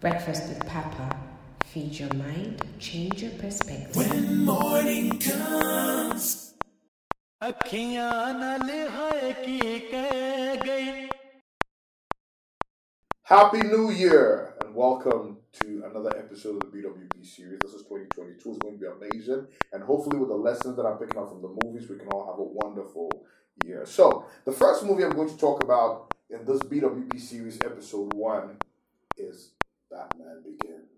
Breakfast with Papa. Feed your mind, change your perspective. When morning comes. Happy New Year and welcome to another episode of the BWP series. This is 2022. It's going to be amazing. And hopefully, with the lessons that I'm picking up from the movies, we can all have a wonderful year. So, the first movie I'm going to talk about in this BWP series, episode one, is Batman Begins.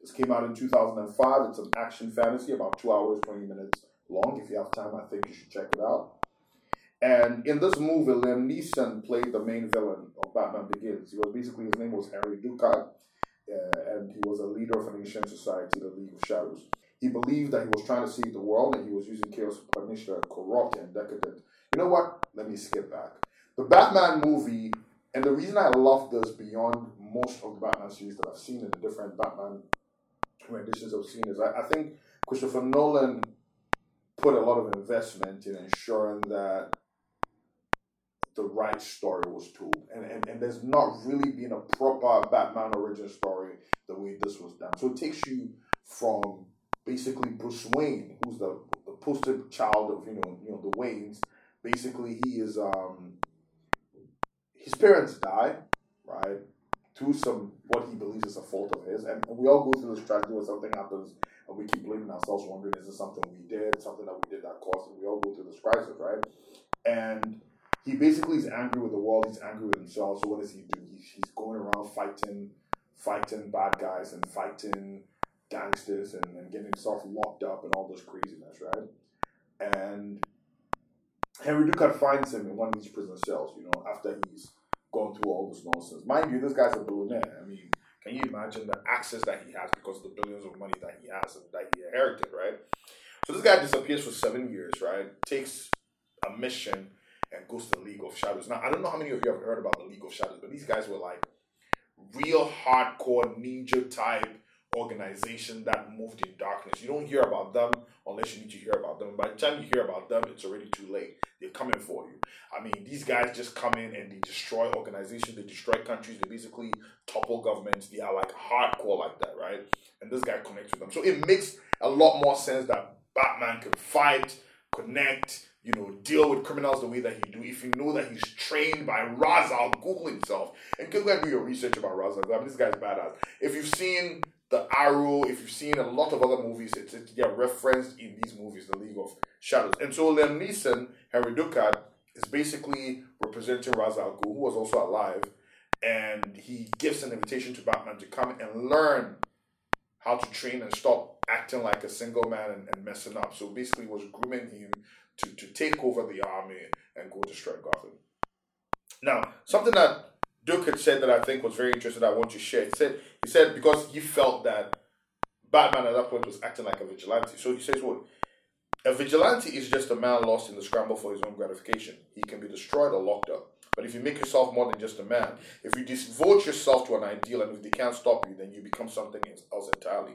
This came out in 2005. It's an action fantasy, about two hours, 20 minutes long. If you have time, I think you should check it out. And in this movie, Liam Neeson played the main villain of Batman Begins. He was basically his name was Henry Ducard, uh, and he was a leader of an ancient society, the League of Shadows. He believed that he was trying to save the world, and he was using chaos to punish the corrupt and decadent. You know what? Let me skip back. The Batman movie, and the reason I love this beyond most of the Batman series that I've seen in the different Batman renditions I've seen is I, I think Christopher Nolan put a lot of investment in ensuring that the right story was told. And, and, and there's not really been a proper Batman origin story the way this was done. So it takes you from basically Bruce Wayne, who's the, the poster child of, you know, you know, the Waynes. Basically he is um his parents die, right? Through some what he believes is a fault of his. And, and we all go through this tragedy where something happens and we keep blaming ourselves, wondering is this something we did, something that we did that caused it. We all go through this crisis, right? And he basically is angry with the world. He's angry with himself. So what does he do? He's, he's going around fighting, fighting bad guys and fighting gangsters and, and getting himself locked up and all this craziness, right? And Henry Ducard finds him in one of these prison cells. You know, after he's gone through all this nonsense. Mind you, this guy's a billionaire. I mean, can you imagine the access that he has because of the billions of money that he has and that he inherited, right? So this guy disappears for seven years, right? Takes a mission and goes to the League of Shadows. Now, I don't know how many of you have heard about the League of Shadows, but these guys were like real hardcore ninja type organization that moved in darkness. You don't hear about them unless you need to hear about them. By the time you hear about them, it's already too late. They're coming for you. I mean, these guys just come in and they destroy organizations, they destroy countries, they basically topple governments. They are like hardcore like that, right? And this guy connects with them. So it makes a lot more sense that Batman can fight, connect, you know, deal with criminals the way that he do. If you know that he's trained by Ra's al Ghul himself, and go and do your research about Ra's al Ghul. I mean, this guy's badass. If you've seen The Arrow, if you've seen a lot of other movies, it's, it's yeah, referenced in these movies, The League of Shadows. And so Liam Neeson, Henry Ducard, is basically representing Ra's al Ghul, who was also alive, and he gives an invitation to Batman to come and learn how to train and stop acting like a single man and, and messing up. So basically, was grooming him to, to take over the army and go destroy Gotham. Now, something that Duke had said that I think was very interesting. I want to share. He said he said because he felt that Batman at that point was acting like a vigilante. So he says, "What? A vigilante is just a man lost in the scramble for his own gratification. He can be destroyed or locked up. But if you make yourself more than just a man, if you devote yourself to an ideal, and if they can't stop you, then you become something else entirely."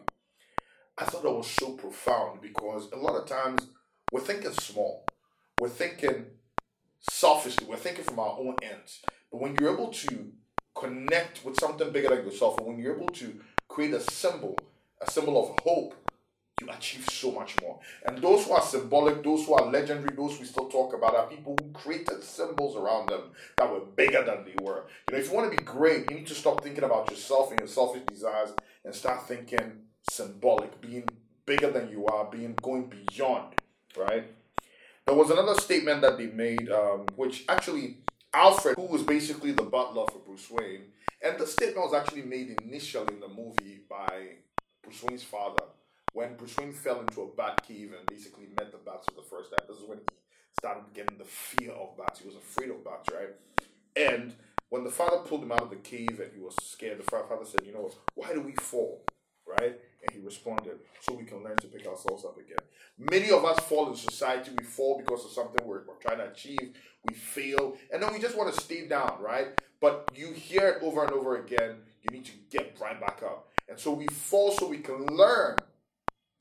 I thought that was so profound because a lot of times we're thinking small. We're thinking selfishly. We're thinking from our own ends. But when you're able to connect with something bigger than yourself, and when you're able to create a symbol, a symbol of hope, you achieve so much more. And those who are symbolic, those who are legendary, those we still talk about are people who created symbols around them that were bigger than they were. You know, if you want to be great, you need to stop thinking about yourself and your selfish desires and start thinking symbolic, being bigger than you are, being going beyond, right? There was another statement that they made, um, which actually Alfred, who was basically the butler for Bruce Wayne, and the statement was actually made initially in the movie by Bruce Wayne's father when Bruce Wayne fell into a bat cave and basically met the bats for the first time. This is when he started getting the fear of bats. He was afraid of bats, right? And when the father pulled him out of the cave and he was scared, the father said, "You know, why do we fall?" Right? Responded, "So we can learn to pick ourselves up again." Many of us fall in society. We fall because of something we're, we're trying to achieve. We fail, and then we just want to stay down, right? But you hear it over and over again. You need to get right back up. And so we fall so we can learn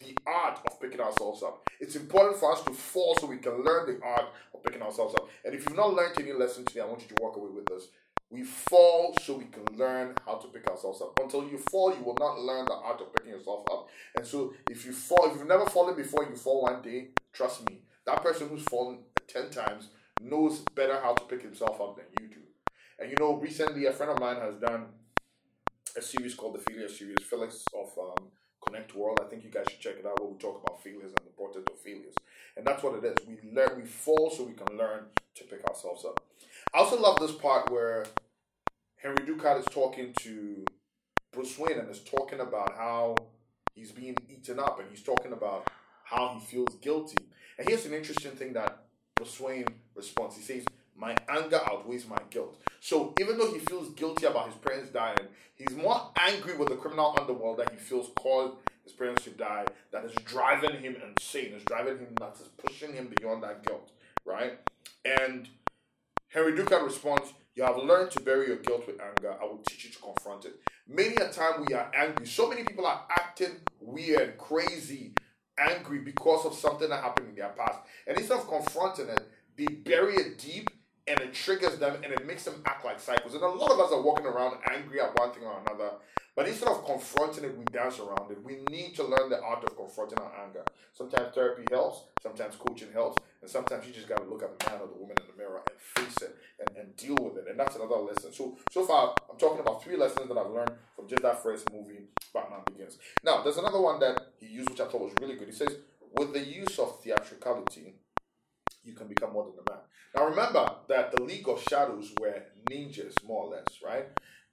the art of picking ourselves up. It's important for us to fall so we can learn the art of picking ourselves up. And if you've not learned any lesson today, I want you to walk away with this. We fall so we can learn how to pick ourselves up. Until you fall, you will not learn the art of picking yourself up. And so, if you fall, if you've never fallen before, you fall one day. Trust me, that person who's fallen ten times knows better how to pick himself up than you do. And you know, recently a friend of mine has done a series called the Failure Series, Felix of um, Connect World. I think you guys should check it out where we talk about failures and the importance of failures. And that's what it is. We learn, we fall so we can learn to pick ourselves up. I also love this part where Henry Ducard is talking to Bruce Wayne and is talking about how he's being eaten up and he's talking about how he feels guilty. And here's an interesting thing that Bruce Wayne responds. He says, My anger outweighs my guilt. So even though he feels guilty about his parents dying, he's more angry with the criminal underworld that he feels caused his parents to die, that is driving him insane, is driving him nuts, is pushing him beyond that guilt, right? And Henry Ducard responds, You have learned to bury your guilt with anger. I will teach you to confront it. Many a time we are angry. So many people are acting weird, crazy, angry because of something that happened in their past. And instead of confronting it, they bury it deep and it triggers them and it makes them act like cycles. And a lot of us are walking around angry at one thing or another. But instead of confronting it, we dance around it. We need to learn the art of confronting our anger. Sometimes therapy helps, sometimes coaching helps, and sometimes you just got to look at the man or the woman in the mirror and face it and, and deal with it. And that's another lesson. So, so far, I'm talking about three lessons that I've learned from just that first movie, Batman Begins. Now, there's another one that he used, which I thought was really good. He says, with the use of theatricality, you can become more than a man. Now remember that the League of Shadows were ninjas, more or less, right?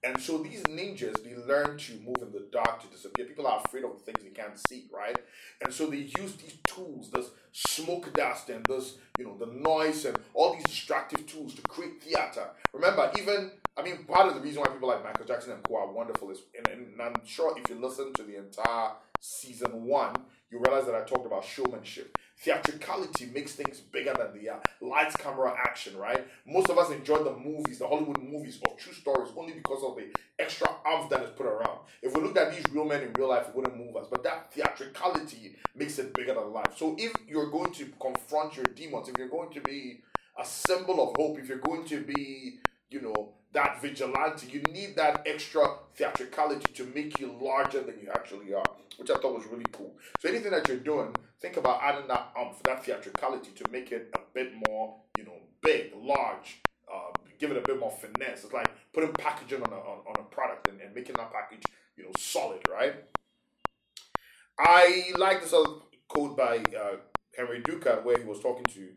And so these ninjas, they learn to move in the dark to disappear. People are afraid of the things they can't see, right? And so they use these tools, this smoke dust and this, you know, the noise and all these distractive tools to create theater. Remember, even, I mean, part of the reason why people like Michael Jackson and co are wonderful is, and, and I'm sure if you listen to the entire season one, you realize that I talked about showmanship. Theatricality makes things bigger than they are. Uh, Lights, camera, action, right? Most of us enjoy the movies, the Hollywood movies of true stories, only because of the extra arms that is put around. If we looked at these real men in real life, it wouldn't move us. But that theatricality makes it bigger than life. So if you're going to confront your demons, if you're going to be a symbol of hope, if you're going to be, you know, that vigilante. You need that extra theatricality to make you larger than you actually are, which I thought was really cool. So anything that you're doing, think about adding that umph, that theatricality to make it a bit more, you know, big, large, uh, give it a bit more finesse. It's like putting packaging on a, on, on a product and, and making that package, you know, solid, right? I like this other quote by uh, Henry Ducard where he was talking to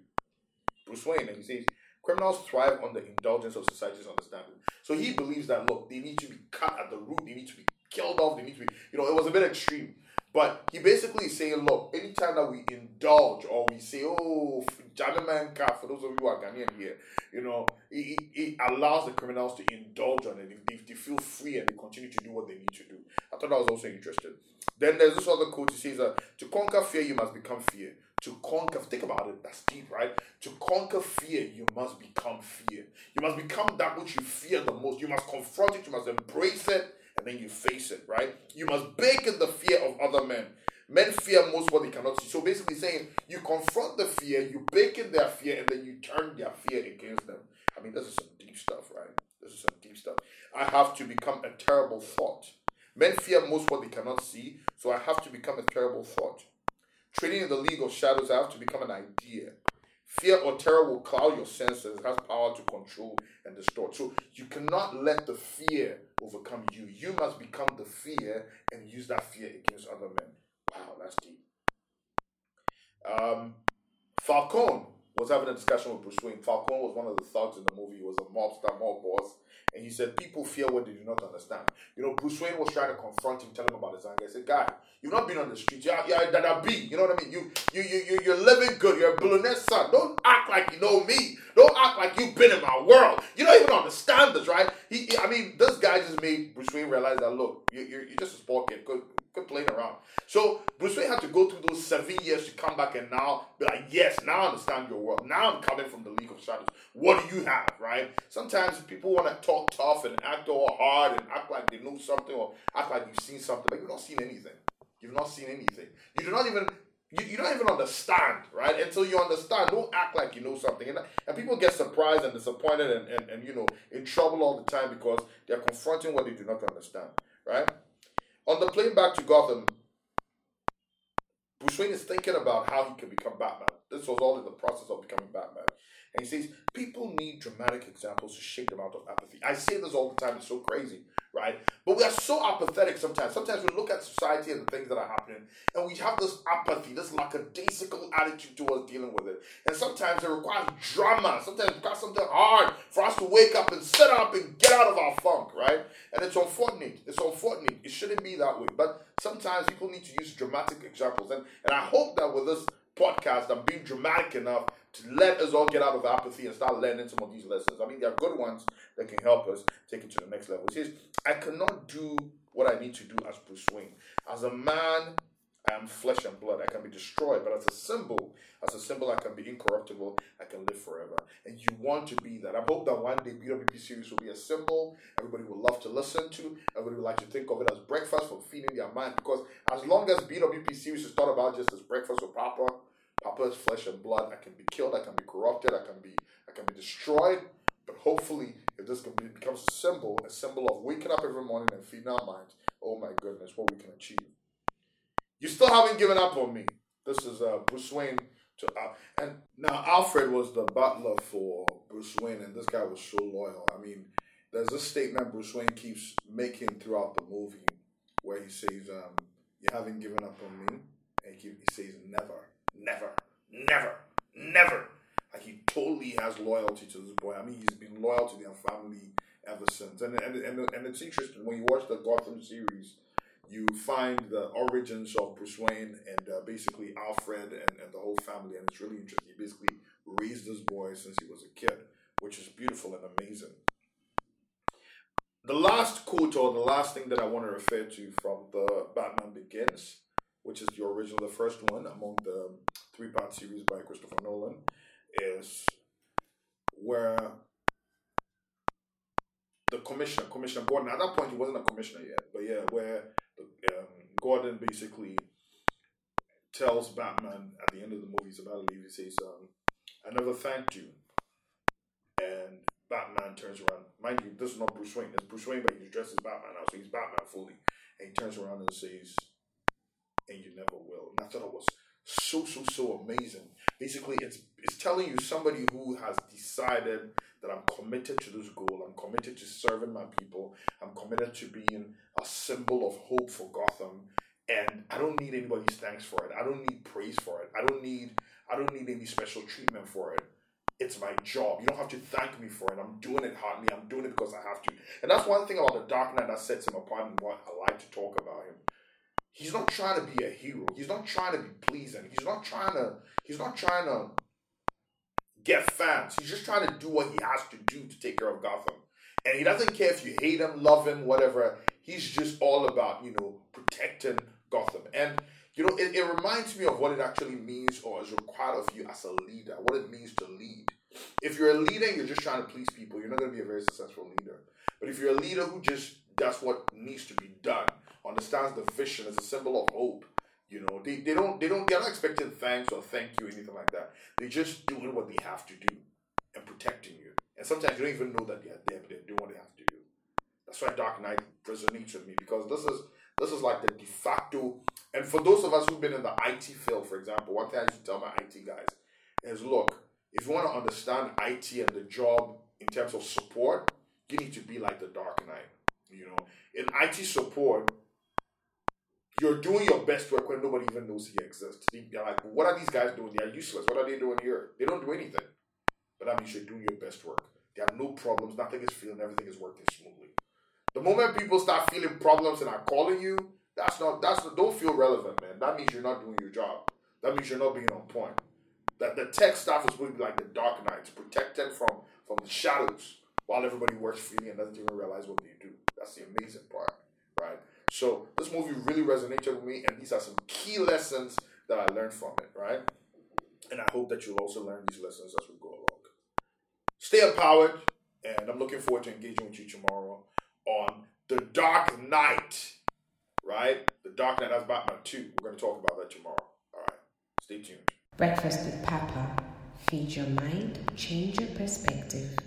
Bruce Wayne and he says, Criminals thrive on the indulgence of society's understanding. So he believes that look, they need to be cut at the root, they need to be killed off, they need to be, you know, it was a bit extreme. But he basically is saying, look, anytime that we indulge or we say, oh, car, for those of you who are Ghanaian here, you know, it, it allows the criminals to indulge on it. They, they feel free and they continue to do what they need to do. I thought that was also interesting. Then there's this other quote. He says, uh, to conquer fear, you must become fear. To conquer, think about it, that's deep, right? To conquer fear, you must become fear. You must become that which you fear the most. You must confront it, you must embrace it, and then you face it, right? You must bake in the fear of other men. Men fear most what they cannot see. So basically saying you confront the fear, you bake in their fear, and then you turn their fear against them. I mean, this is some deep stuff, right? This is some deep stuff. I have to become a terrible thought. Men fear most what they cannot see, so I have to become a terrible thought. Training in the league of shadows, have to become an idea. Fear or terror will cloud your senses, it has power to control and distort. So you cannot let the fear overcome you. You must become the fear and use that fear against other men. Wow, that's deep. Um, Falcone was having a discussion with Bruce Wayne. Falcone was one of the thugs in the movie. He was a mobster, mob boss. And he said, people fear what they do not understand. You know, Bruce Wayne was trying to confront him, tell him about his anger. He said, guy, you've not been on the streets. You're, you're that B. You know what I mean? You, you, you, you're living good. You're a billionaire son. Don't act like you know me. Don't act like you've been in my world. You don't even understand this, right? He, I mean, this guy just made Bruce Wayne realize that, look, you're, you're, you're just a sport kid. Good, good playing around. So Bruce Wayne had to go through those seven years to come back and now be like, yes, now I understand your world. Now I'm coming from the League of Shadows. What do you have, right? Sometimes people want to talk tough and act all hard and act like they know something or act like you've seen something, but you've not seen anything. You've not seen anything. You do not even You, you don't even understand, right? Until you understand, don't act like you know something. And, and people get surprised and disappointed and, and, and, you know, in trouble all the time because they're confronting what they do not understand, right? On the plane back to Gotham, Bruce Wayne is thinking about how he can become Batman. This was all in the process of becoming Batman. And he says, people need dramatic examples to shake them out of apathy. I say this all the time, it's so crazy, right? But we are so apathetic sometimes. Sometimes we look at society and the things that are happening, and we have this apathy, this lackadaisical attitude towards dealing with it. And sometimes it requires drama. Sometimes it requires something hard for us to wake up and sit up and get out of our funk, right? And it's unfortunate. It's unfortunate. It shouldn't be that way. But sometimes people need to use dramatic examples. And, and I hope that with this podcast, I'm being dramatic enough to let us all get out of apathy and start learning some of these lessons. I mean, there are good ones that can help us take it to the next level. He says, I cannot do what I need to do as Bruce Wayne. As a man, I am flesh and blood. I can be destroyed, but as a symbol, as a symbol, I can be incorruptible. I can live forever. And you want to be that. I hope that one day BWP series will be a symbol. Everybody will love to listen to. Everybody will like to think of it as breakfast for feeding their mind. Because as long as BWP series is thought about just as breakfast for Papa, Flesh and blood. I can be killed. I can be corrupted. I can be I can be destroyed. But hopefully, if this can be, becomes a symbol, a symbol of waking up every morning and feeding our minds, oh my goodness, what we can achieve. You still haven't given up on me. This is uh, Bruce Wayne to uh, and now Alfred was the butler for Bruce Wayne, and this guy was so loyal. I mean, there's this statement Bruce Wayne keeps making throughout the movie where he says, um, "You haven't given up on me," and he, he says, "Never, never, never, never." Like he totally has loyalty to this boy. I mean, he's been loyal to their family ever since. And and and, and it's interesting when you watch the Gotham series you find the origins of Bruce Wayne and uh, basically Alfred and, and the whole family, and it's really interesting. He basically raised this boy since he was a kid, which is beautiful and amazing. The last quote or the last thing that I want to refer to from the Batman Begins, which is the original, the first one among the three part series by Christopher Nolan, is where the commissioner, Commissioner Gordon, at that point he wasn't a commissioner yet, but yeah, where um, Gordon basically tells Batman at the end of the movie, he's about to leave, he says, um, I never thanked you. And Batman turns around. Mind you, this is not Bruce Wayne. It's Bruce Wayne, but he's dressed as Batman now, so he's Batman fully. And he turns around and says, and you never will. And I thought it was so, so, so amazing. Basically, it's it's telling you somebody who has decided that I'm committed to this goal. I'm committed to serving my people. I'm committed to being a symbol of hope for Gotham. And I don't need anybody's thanks for it. I don't need praise for it. I don't need I don't need any special treatment for it. It's my job. You don't have to thank me for it. I'm doing it heartily. I'm doing it because I have to. And that's one thing about the Dark Knight that sets him apart and what I like to talk about him. He's not trying to be a hero. He's not trying to be pleasing. He's not trying to he's not trying to get fans. He's just trying to do what he has to do to take care of Gotham. And he doesn't care if you hate him, love him, whatever. He's just all about, you know, protecting Gotham. And, you know, it, it reminds me of what it actually means or is required of you as a leader, what it means to lead. If you're a leader you're just trying to please people, you're not going to be a very successful leader. But if you're a leader who just does what needs to be done, understands the vision as a symbol of hope, you know, they, they don't they don't they're not expecting thanks or thank you or anything like that. They're just doing what they have to do and protecting you. And sometimes you don't even know that they're there, but they're doing what they have to do. That's why Dark Knight resonates with me because this is this is like the de facto. And for those of us who've been in the IT field, for example, one thing I to tell my IT guys is, look, if you want to understand IT and the job in terms of support, you need to be like the Dark Knight. You know, in IT support, you're doing your best work when nobody even knows he exists. They're like, what are these guys doing? They're useless. What are they doing here? They don't do anything. But that means you're doing your best work. There are no problems. Nothing is feeling. Everything is working smoothly. The moment people start feeling problems and are calling you, that's not that's don't feel relevant, man. That means you're not doing your job. That means you're not being on point. That the tech staff is going to be like the dark knights, protected from from the shadows, while everybody works freely and doesn't even realize what they do. That's the amazing part? So this movie really resonated with me, and these are some key lessons that I learned from it, right? And I hope that you'll also learn these lessons as we go along. Stay empowered, and I'm looking forward to engaging with you tomorrow on The Dark Knight, right? The Dark Knight, that's Batman 2. We're going to talk about that tomorrow. All right. Stay tuned. Breakfast with Papa. Feed your mind, change your perspective.